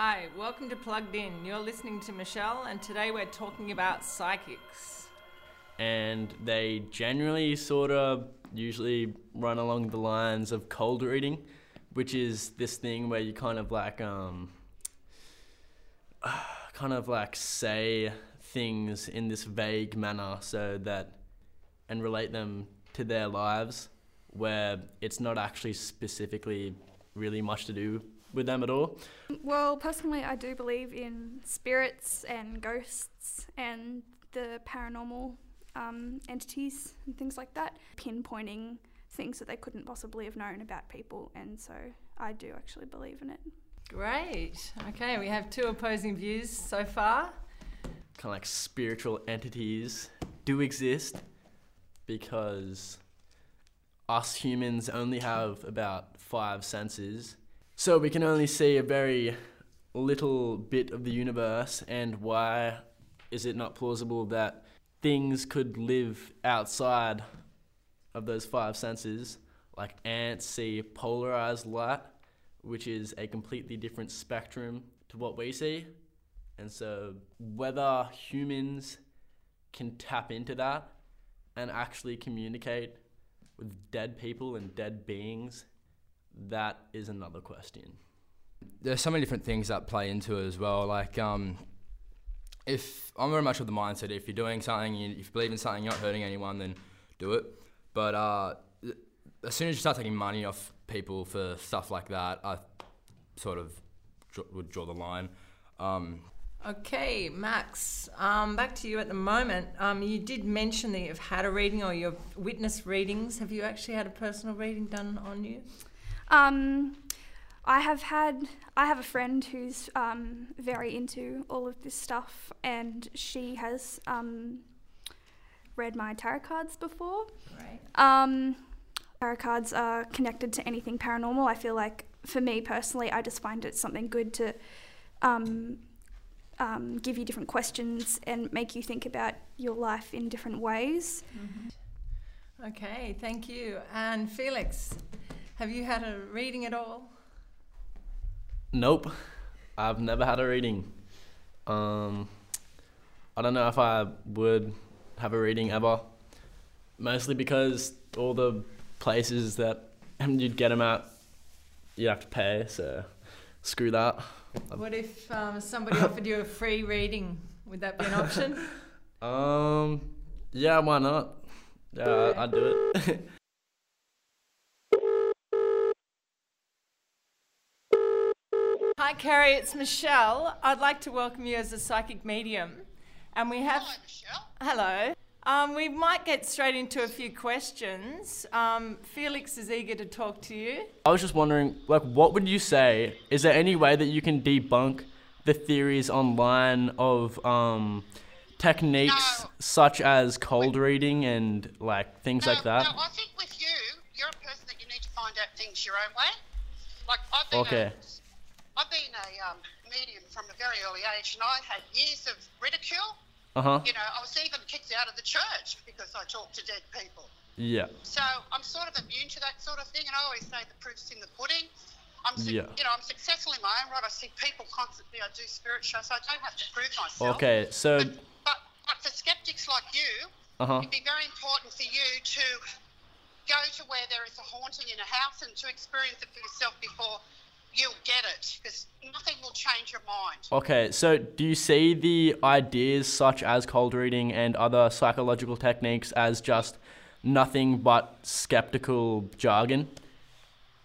Hi, welcome to Plugged In. You're listening to Michelle, and today we're talking about psychics. and they generally sort of usually run along the lines of cold reading, which is this thing where you kind of like um kind of like say things in this vague manner so that and relate them to their lives where it's not actually specifically really much to do with them at all. Well, personally, I do believe in spirits and ghosts and the paranormal um, entities and things like that, pinpointing things that they couldn't possibly have known about people, and so I do actually believe in it. Great. Okay, we have two opposing views so far. kind of like spiritual entities do exist because us humans only have about five senses. So we can only see a very little bit of the universe, and why is it not plausible that things could live outside of those five senses? Like ants see polarized light, which is a completely different spectrum to what we see. And so, whether humans can tap into that and actually communicate with dead people and dead beings, that is another question. there's so many different things that play into it as well. Like, um, if I'm very much of the mindset, if you're doing something, you, if you believe in something, you're not hurting anyone, then do it. But uh, as soon as you start taking money off people for stuff like that, I sort of would draw the line. Um, Okay, Max, um, back to you at the moment. Um, you did mention that you've had a reading or you've witnessed readings. Have you actually had a personal reading done on you? Um, I have had I have a friend who's um, very into all of this stuff, and she has um, read my tarot cards before. Right. Um, tarot cards are connected to anything paranormal. I feel like, for me personally, I just find it something good to um, um, give you different questions and make you think about your life in different ways. Okay, thank you. And Felix, have you had a reading at all? Nope, I've never had a reading. Um, I don't know if I would have a reading ever. Mostly because all the places that you'd get them at, you'd have to pay. So screw that. What if um, somebody offered you a free reading? Would that be an option? Um, yeah, why not? Yeah, I'd do it. Hi, Carrie, it's Michelle. I'd like to welcome you as a psychic medium. And we have. Hello, Michelle. Hello. Um, we might get straight into a few questions. Um, Felix is eager to talk to you. I was just wondering, like, what would you say? Is there any way that you can debunk the theories online of um, techniques No. such as cold reading and like things no, like that? No, I think with you, you're a person that you need to find out things your own way. Like I've been Okay. a, I've been a um, medium from a very early age, and I had years of ridicule. Uh huh. You know, I was even kicked out of the church because I talked to dead people. Yeah. So I'm sort of immune to that sort of thing, and I always say the proof's in the pudding. I'm, su- Yeah. you know, I'm successful in my own right. I see people constantly. I do spirit shows, so I don't have to prove myself. Okay. So. But, but, but for skeptics like you, Uh huh. It'd be very important for you to go to where there is a haunting in a house and to experience it for yourself before you'll get it, because nothing will change your mind. Okay. So, do you see the ideas such as cold reading and other psychological techniques as just nothing but skeptical jargon?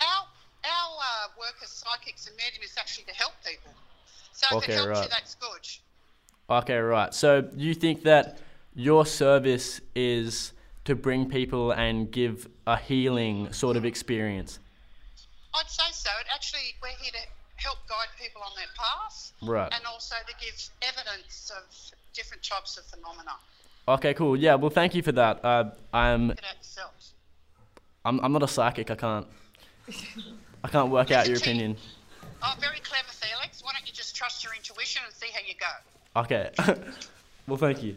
Our our uh, work as psychics and medium is actually to help people. So if Okay, it helps right. you, that's good. Okay, right. So you think that your service is to bring people and give a healing sort of experience? I'd say actually, we're here to help guide people on their path, Right. and also to give evidence of different types of phenomena. Okay, cool. Yeah, well, thank you for that. Uh, I'm. I'm, I'm not a psychic. I can't, I can't work out your opinion. Oh, very clever, Felix. Why don't you just trust your intuition and see how you go? Okay. well, thank you.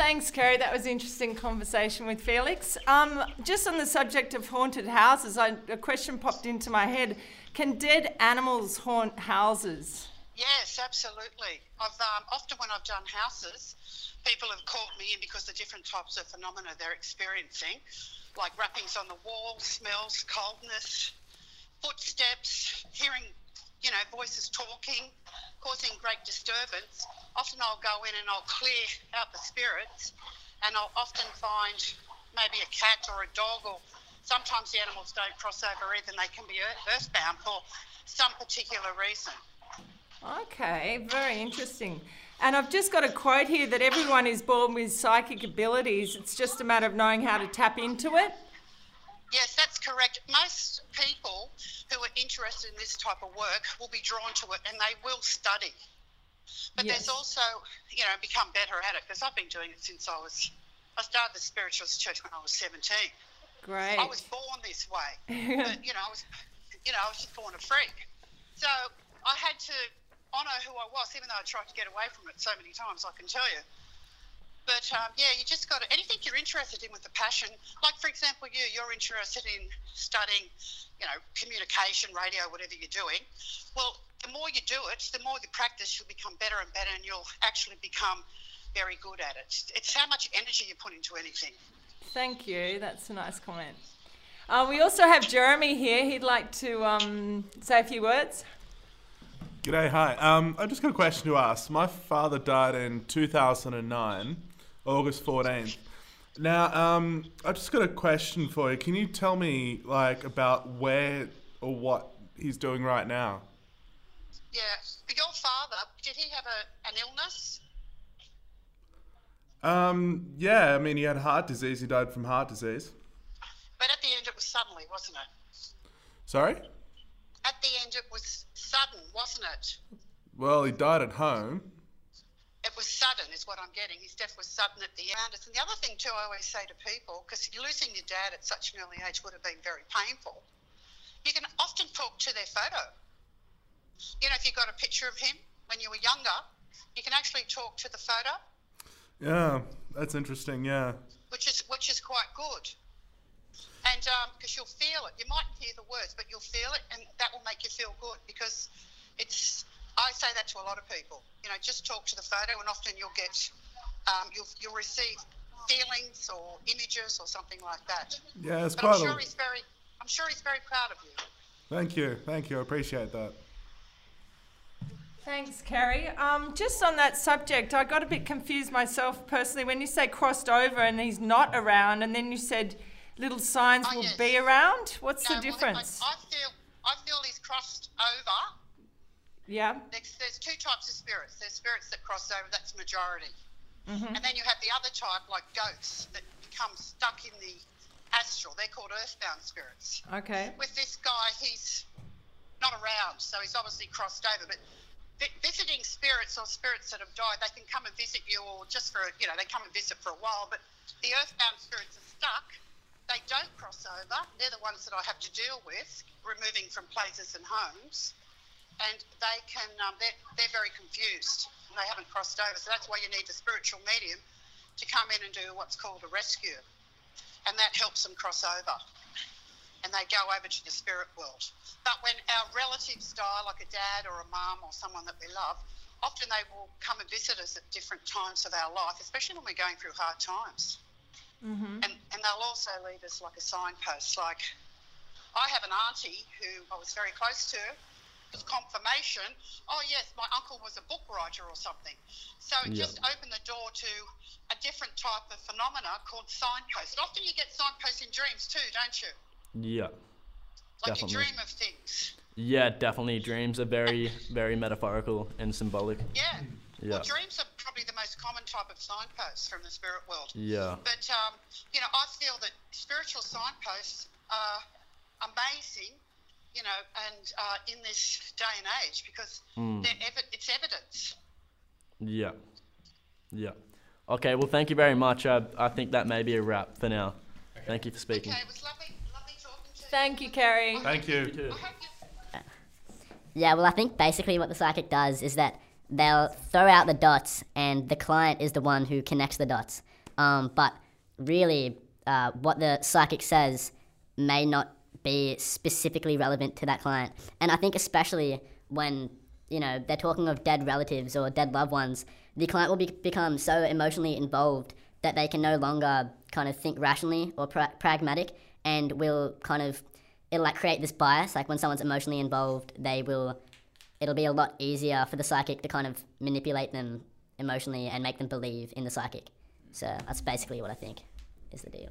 Thanks, Kerry. That was an interesting conversation with Felix. Um, just on the subject of haunted houses, I, a question popped into my head. Can dead animals haunt houses? Yes, absolutely. I've um, often when I've done houses, people have called me in because of different types of phenomena they're experiencing, like rappings on the wall, smells, coldness, footsteps, hearing, you know, voices talking, causing great disturbance. Often I'll go in and I'll clear out the spirits, and I'll often find maybe a cat or a dog, or sometimes the animals don't cross over either, and they can be earthbound for some particular reason. Okay, very interesting. And I've just got a quote here that everyone is born with psychic abilities. It's just a matter of knowing how to tap into it. Yes, that's correct. Most people who are interested in this type of work will be drawn to it and they will study. But Yes. there's also, you know, become better at it because I've been doing it since I was, I started the Spiritualist Church when I was 17. Great. I was born this way. but, you know, I was, you know, I was just born a freak. So I had to honour who I was, even though I tried to get away from it so many times, I can tell you. But um, yeah, you just got to, anything you're interested in with a passion, like for example, you, you're interested in studying, you know, communication, radio, whatever you're doing. Well, the more you do it, the more you practice, you'll become better and better, and you'll actually become very good at it. It's how much energy you put into anything. Thank you. That's a nice comment. Uh, we also have Jeremy here. He'd like to um, say a few words. G'day, hi. Um, I just got a question to ask. My father died in 2009, August 14th. Now, um, I just got a question for you. Can you tell me, like, about where or what he's doing right now? Yeah. Your father, did he have a, an illness? Um, yeah, I mean, he had heart disease. He died from heart disease. But at the end, it was suddenly, wasn't it? Sorry? At the end, it was sudden, wasn't it? Well, he died at home. Was sudden, is what I'm getting. His death was sudden at the end. And the other thing, too, I always say to people, because losing your dad at such an early age would have been very painful, you can often talk to their photo. You know, if you got a picture of him when you were younger, you can actually talk to the photo, Yeah, that's interesting, yeah. which is which is quite good. And um, because you'll feel it, you mightn't hear the words, but you'll feel it, and that will make you feel good because it's. I say that to a lot of people. You know, just talk to the photo, and often you'll get, um, you'll you'll receive feelings or images or something like that. Yeah, it's But I'm sure a... he's very, I'm sure he's very proud of you. Thank you, thank you. I appreciate that. Thanks, Carrie. Um, just on that subject, I got a bit confused myself personally when you say crossed over and he's not around, and then you said little signs Oh, will yes. be around. What's No, the well, I- difference? I, feel, I feel he's crossed over. Yeah. There's, there's two types of spirits. There's spirits that cross over, that's majority. Mm-hmm. And then you have the other type, like ghosts, that become stuck in the astral. They're called earthbound spirits. Okay. With this guy, he's not around, so he's obviously crossed over. But vi- visiting spirits or spirits that have died, they can come and visit you, or just for, you know, they come and visit for a while. But the earthbound spirits are stuck. They don't cross over. They're the ones that I have to deal with, removing from places and homes and they can um, they're, they're very confused and they haven't crossed over so that's why you need a spiritual medium to come in and do what's called a rescue and that helps them cross over and they go over to the spirit world but when our relatives die like a dad or a mum or someone that we love often they will come and visit us at different times of our life especially when we're going through hard times Mm-hmm. and, and they'll also leave us like a signpost. Like, I have an auntie who I was very close to. Confirmation. Oh yes, my uncle was a book writer or something. So it Yeah. just opened the door to a different type of phenomena called signpost. Often you get signposts in dreams too, don't you? Yeah. Like you Definitely. dream of things. Yeah, definitely. Dreams are very, very metaphorical and symbolic. Yeah. Yeah. Well, dreams are probably the most common type of signposts from the spirit world. Yeah. But um, you know, I feel that spiritual signposts are amazing, you know, and uh, in this day and age because Mm. they're it's evidence. Yeah. Yeah. Okay, well, thank you very much. I, I think that may be a wrap for now. Thank you for speaking. Okay, it was lovely, lovely talking to Thank you, Carrie. Thank you. you. I hope you. Yeah, well, I think basically what the psychic does is that they'll throw out the dots, and the client is the one who connects the dots. Um, but really, uh, what the psychic says may not be specifically relevant to that client. And I think especially when you know they're talking of dead relatives or dead loved ones, the client will be, become so emotionally involved that they can no longer kind of think rationally or pra- pragmatic, and will kind of it'll like create this bias. Like when someone's emotionally involved, they will. It'll be a lot easier for the psychic to kind of manipulate them emotionally and make them believe in the psychic. So that's basically what I think is the deal.